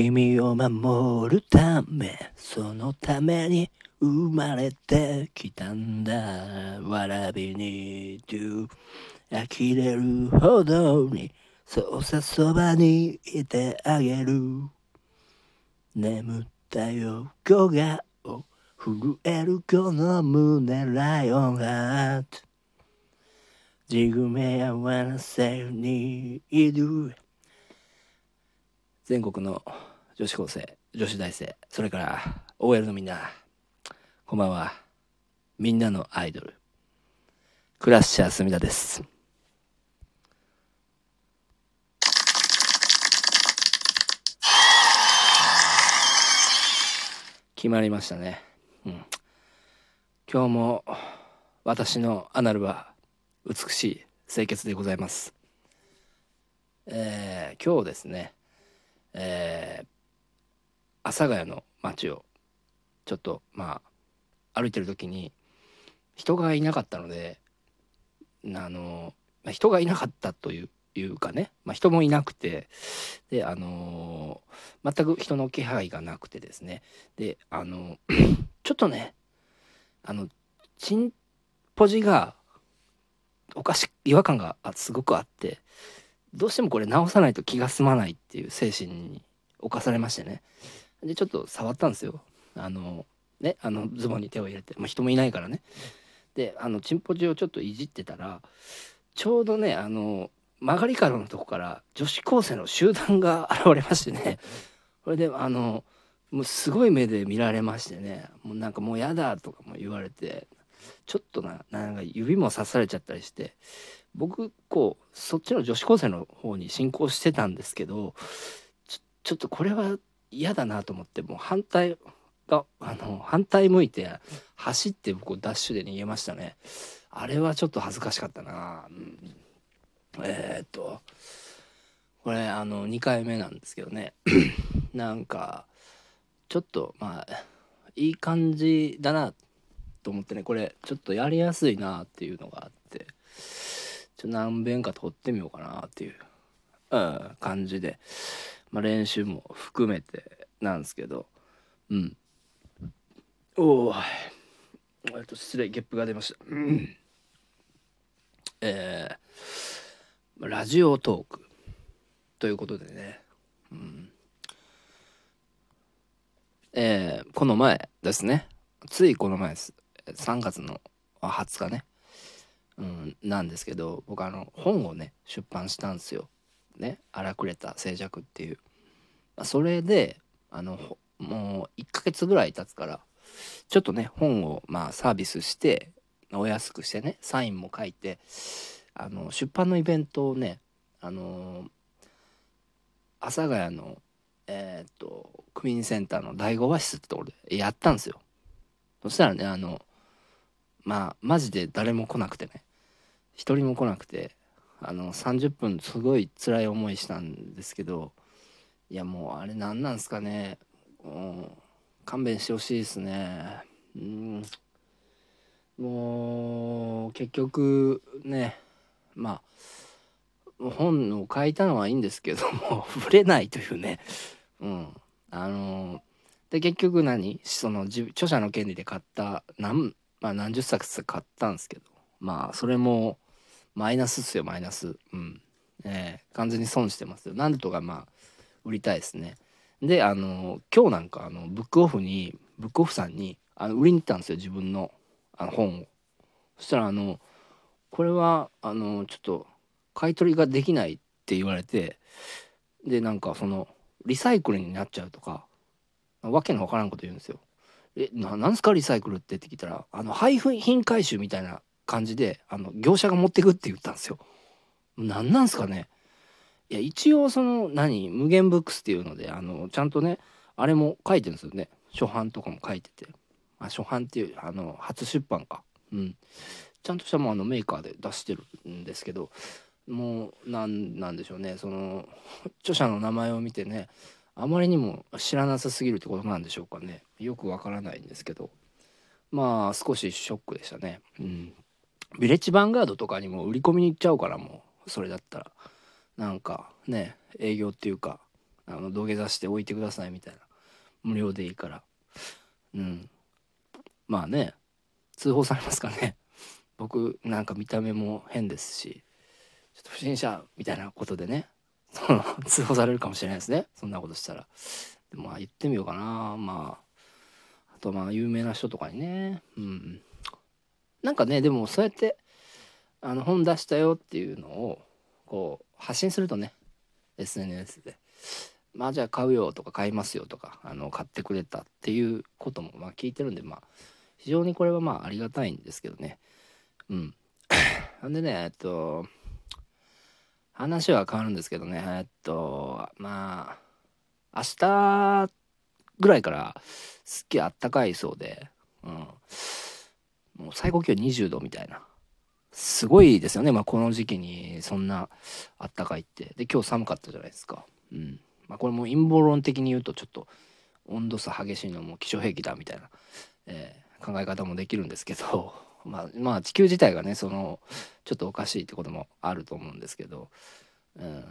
君を守るためそのために生まれてきたんだ。わらびに do 呆れるほどにそうさそばにいてあげる。眠った横顔震えるこの胸ライオンハート地組合わせにいる。全国の女子高生女子大生それから OL のみんなこんばんは。みんなのアイドルクラッシャーすみだです。決まりましたね。うん。今日も私のアナルは美しい清潔でございます。えー、今日ですねえー、阿佐ヶ谷の街をちょっとまあ歩いてる時に人がいなかったのであの、まあ、人がいなかったといういうかね、まあ、人もいなくてであの、全く人の気配がなくてですね。であの ちょっとねあのチンポジがおかし違和感がすごくあってどうしてもこれ直さないと気が済まないっていう精神に侵されましてね。でちょっと触ったんですよ。あのねあのズボンに手を入れて、まあ、人もいないからね。であのチンポジをちょっといじってたらちょうどねあの曲がり角のとこから女子高生の集団が現れましてね。これであのもうすごい目で見られましてね。もうなんかもうやだとかも言われてちょっとななんか指も刺されちゃったりして僕こうそっちの女子高生の方に進行してたんですけどちょっとこれは嫌だなと思ってもう反対があの反対向いて走って僕ダッシュで逃げましたね。あれはちょっと恥ずかしかったな、うん、えー、っとこれあの2回目なんですけどね。なんかちょっとまあいい感じだなと思ってね。これちょっとやりやすいなっていうのがあってちょ何遍か撮ってみようかなっていう、うん、感じで、まあ、練習も含めてなんですけどうん。おおえっと失礼ゲップが出ました、うん、えー、ラジオトークということでね、うん、えー、この前ですね。ついこの前です。3月の20日ね。うん、なんですけど僕あの本をね出版したんですよ。ね「荒くれた静寂」っていう。それであのもう1ヶ月ぐらい経つからちょっとね本をまあサービスしてお安くしてねサインも書いてあの出版のイベントをねあの阿佐ヶ谷のえっ、とクミンセンターの第5和室ってところでやったんですよ。そしたらねあのまあマジで誰も来なくてね一人も来なくてあの30分すごい辛い思いしたんですけどいやもうあれ何なんすかね、うん、勘弁してほしいですね。うん。もう結局ねまあ本を書いたのはいいんですけども 触れないというね。うん。あので結局何？その著者の権利で買った何,、まあ、何十冊買ったんですけど。まあそれもマイナスっすよマイナス。うん。えー、完全に損してますよ。なんとかまあ売りたいですね。であの今日なんかあのブックオフにブックオフさんにあの売りに行ったんですよ自分のあの本を。そしたらあのこれはあのちょっと買い取りができないって言われてでなんかそのリサイクルになっちゃうとかわけのわからんこと言うんですよ。えななんすかリサイクルって？って聞いたらあの配布品回収みたいな感じであの業者が持ってくって言ったんですよ。何なんすかね。いや一応その何無限ブックスっていうのであのちゃんとねあれも書いてるんですよね。初版とかも書いてて、あ、初版っていうあの初出版か。うん。ちゃんとしたもあのメーカーで出してるんですけどもうなんなんでしょうね。その著者の名前を見てねあまりにも知らなさすぎるってことなんでしょうかね。よくわからないんですけど。まあ少しショックでしたね。うん。ビレッジヴァンガードとかにも売り込みに行っちゃうからもうそれだったら。なんかね営業っていうかあの土下座して置いてくださいみたいな。無料でいいから。うん。まあね通報されますかね。僕なんか見た目も変ですしちょっと不審者みたいなことでね 通報されるかもしれないですね。そんなことしたら。でもまあ言ってみようかな。まああとまあ有名な人とかにね。うん。なんかねでもそうやってあの本出したよっていうのをこう発信するとね SNS でまあじゃあ買うよとか買いますよとかあの買ってくれたっていうこともまあ聞いてるんでまあ非常にこれはまあありがたいんですけどね。うん。んでねえっと話は変わるんですけどねえっとまあ明日ぐらいからすっげえあったかいそうで、うん、もう最高気温20度みたいな。すごいですよね。まあこの時期にそんなあったかいって。で今日寒かったじゃないですか。うん。まあこれも陰謀論的に言うとちょっと温度差激しいのも気象兵器だみたいな、えー、考え方もできるんですけど まあ、まあ地球自体がねそのちょっとおかしいってこともあると思うんですけど、うん、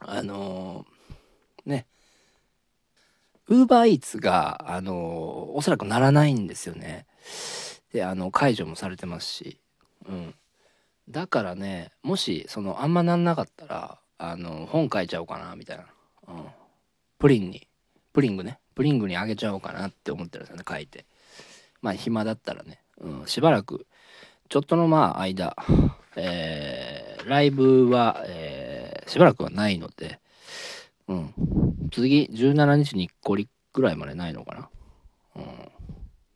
あのー、ね。ウーバーイーツが、あのー、おそらくならないんですよね。であの解除もされてますし、うん、だからねもしそのあんまなんなかったらあの本書いちゃおうかなみたいな、うん、プリンに。プリングね。プリングにあげちゃおうかなって思ってるんですよね書いて。まあ暇だったらね、うん、しばらくちょっとのまあ間、えー、ライブは、えー、しばらくはないので、うん、次17日に1個ぐらいまでないのかな。うん、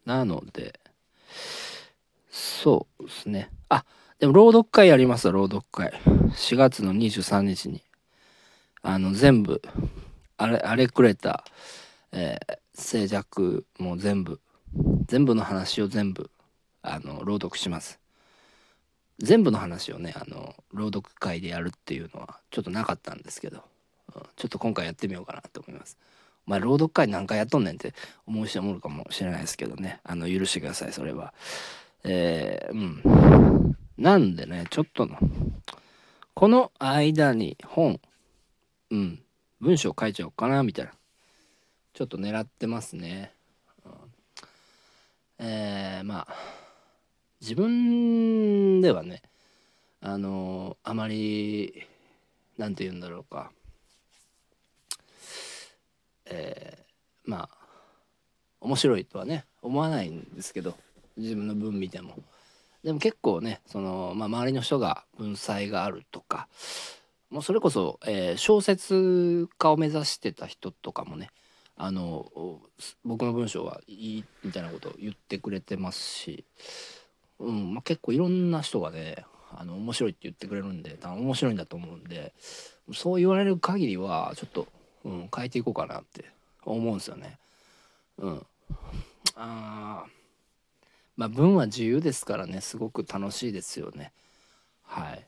なので、そうですね。あ、でも朗読会やります朗読会。4月の23日に。あの、全部、あれ、あれくれた、えー、静寂も全部全部の話を全部あの朗読します全部の話をねあの朗読会でやるっていうのはちょっとなかったんですけど、うん、ちょっと今回やってみようかなと思いますお前朗読会何回やっとんねんって思う人もおるかもしれないですけどね。あの許してくださいそれは。えー、うん。なんでねちょっとの。この間に本うん。文章書いちゃおうかなみたいな。ちょっと狙ってますね。えー、まあ自分ではねあのあまり何て言うんだろうか。えー、まあ面白いとはね思わないんですけど自分の文見ても。でも結構ねその、まあ、周りの人が文才があるとかもうそれこそ、えー、小説家を目指してた人とかもねあの僕の文章はいいみたいなことを言ってくれてますし、うんまあ、結構いろんな人がねあの面白いって言ってくれるんで多分面白いんだと思うんでそう言われる限りはちょっと、うん、変えていこうかなって思うんですよね。うん、あまあ文は自由ですからね。すごく楽しいですよね。はい。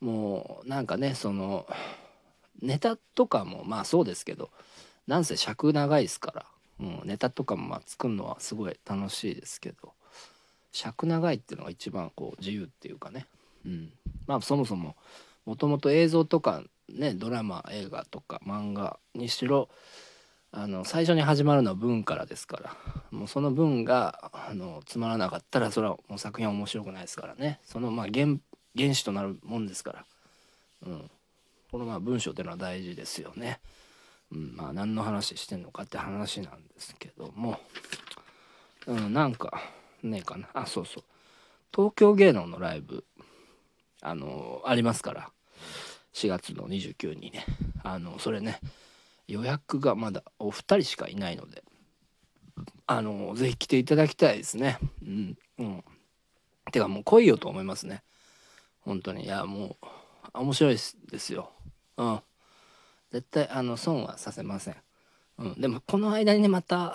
もうなんかねそのネタとかもまあそうですけどなんせ尺長いですから、うん、ネタとかもまあ作るのはすごい楽しいですけど尺長いっていうのが一番こう自由っていうかね、うん、まあそもそももともと映像とかねドラマ映画とか漫画にしろあの最初に始まるのは文からですから。もうその文があのつまらなかったらそれはもう作品は面白くないですからね。そのまあ原原子となるもんですから、うん、このまあ文章っていうのは大事ですよね。うん、まあ何の話してんのかって話なんですけども、うん、なんかねえかな。あそうそう。東京芸能のライブあのありますから。4月の29にねあのそれね予約がまだお二人しかいないのであのぜひ来ていただきたいですね。うんうん。てかもう来いよと思いますね。本当に。いやもう面白いですよ。うん。絶対あの損はさせません、うん、でもこの間にねまた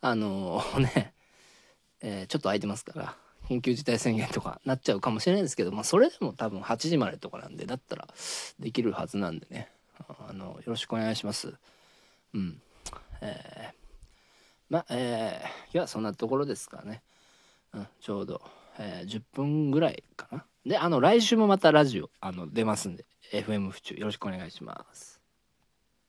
あのー、ね、えー、ちょっと空いてますから。緊急事態宣言とかなっちゃうかもしれないですけど、まあ、それでも多分8時までとかなんでだったらできるはずなんでね。あのよろしくお願いします。うん。えー、まあえー、いやそんなところですかね、うん、ちょうど、えー、10分ぐらいかな。であの来週もまたラジオあの出ますんで FM 府中よろしくお願いします。